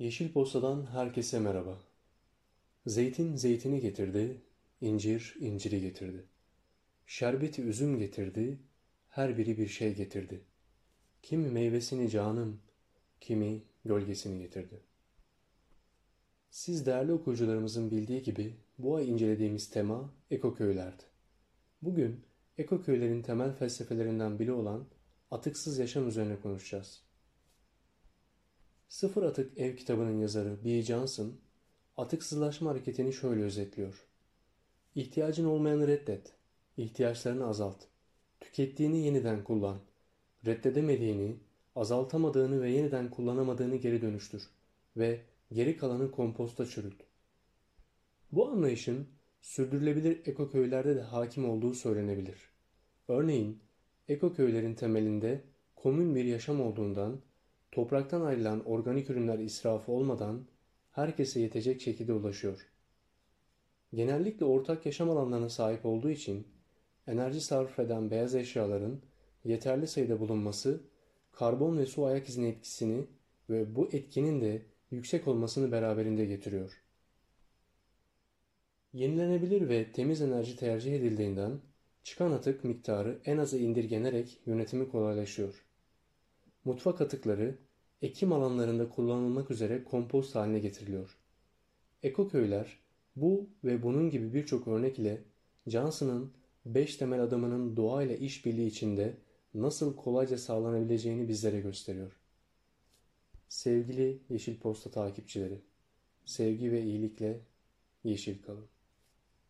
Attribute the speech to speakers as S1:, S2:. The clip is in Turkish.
S1: Yeşil Posta'dan herkese merhaba. Zeytin zeytini getirdi, incir inciri getirdi. Şerbeti üzüm getirdi, her biri bir şey getirdi. Kimi meyvesini canım, kimi gölgesini getirdi. Siz değerli okuyucularımızın bildiği gibi bu ay incelediğimiz tema ekoköylerdi. Bugün ekoköylerin temel felsefelerinden biri olan atıksız yaşam üzerine konuşacağız. Sıfır Atık Ev kitabının yazarı B. Johnson, atıksızlaşma hareketini şöyle özetliyor. İhtiyacın olmayanı reddet, ihtiyaçlarını azalt, tükettiğini yeniden kullan, reddedemediğini, azaltamadığını ve yeniden kullanamadığını geri dönüştür ve geri kalanı komposta çürült. Bu anlayışın sürdürülebilir ekoköylerde de hakim olduğu söylenebilir. Örneğin ekoköylerin temelinde komün bir yaşam olduğundan topraktan ayrılan organik ürünler israfı olmadan herkese yetecek şekilde ulaşıyor. Genellikle ortak yaşam alanlarına sahip olduğu için enerji sarf eden beyaz eşyaların yeterli sayıda bulunması karbon ve su ayak izinin etkisini ve bu etkinin de yüksek olmasını beraberinde getiriyor. Yenilenebilir ve temiz enerji tercih edildiğinden çıkan atık miktarı en aza indirgenerek yönetimi kolaylaşıyor. Mutfak atıkları ekim alanlarında kullanılmak üzere kompost haline getiriliyor. Ekoköyler bu ve bunun gibi birçok örnek ile Johnson'ın 5 temel adamının doğayla işbirliği içinde nasıl kolayca sağlanabileceğini bizlere gösteriyor. Sevgili Yeşil Posta takipçileri, sevgi ve iyilikle yeşil kalın.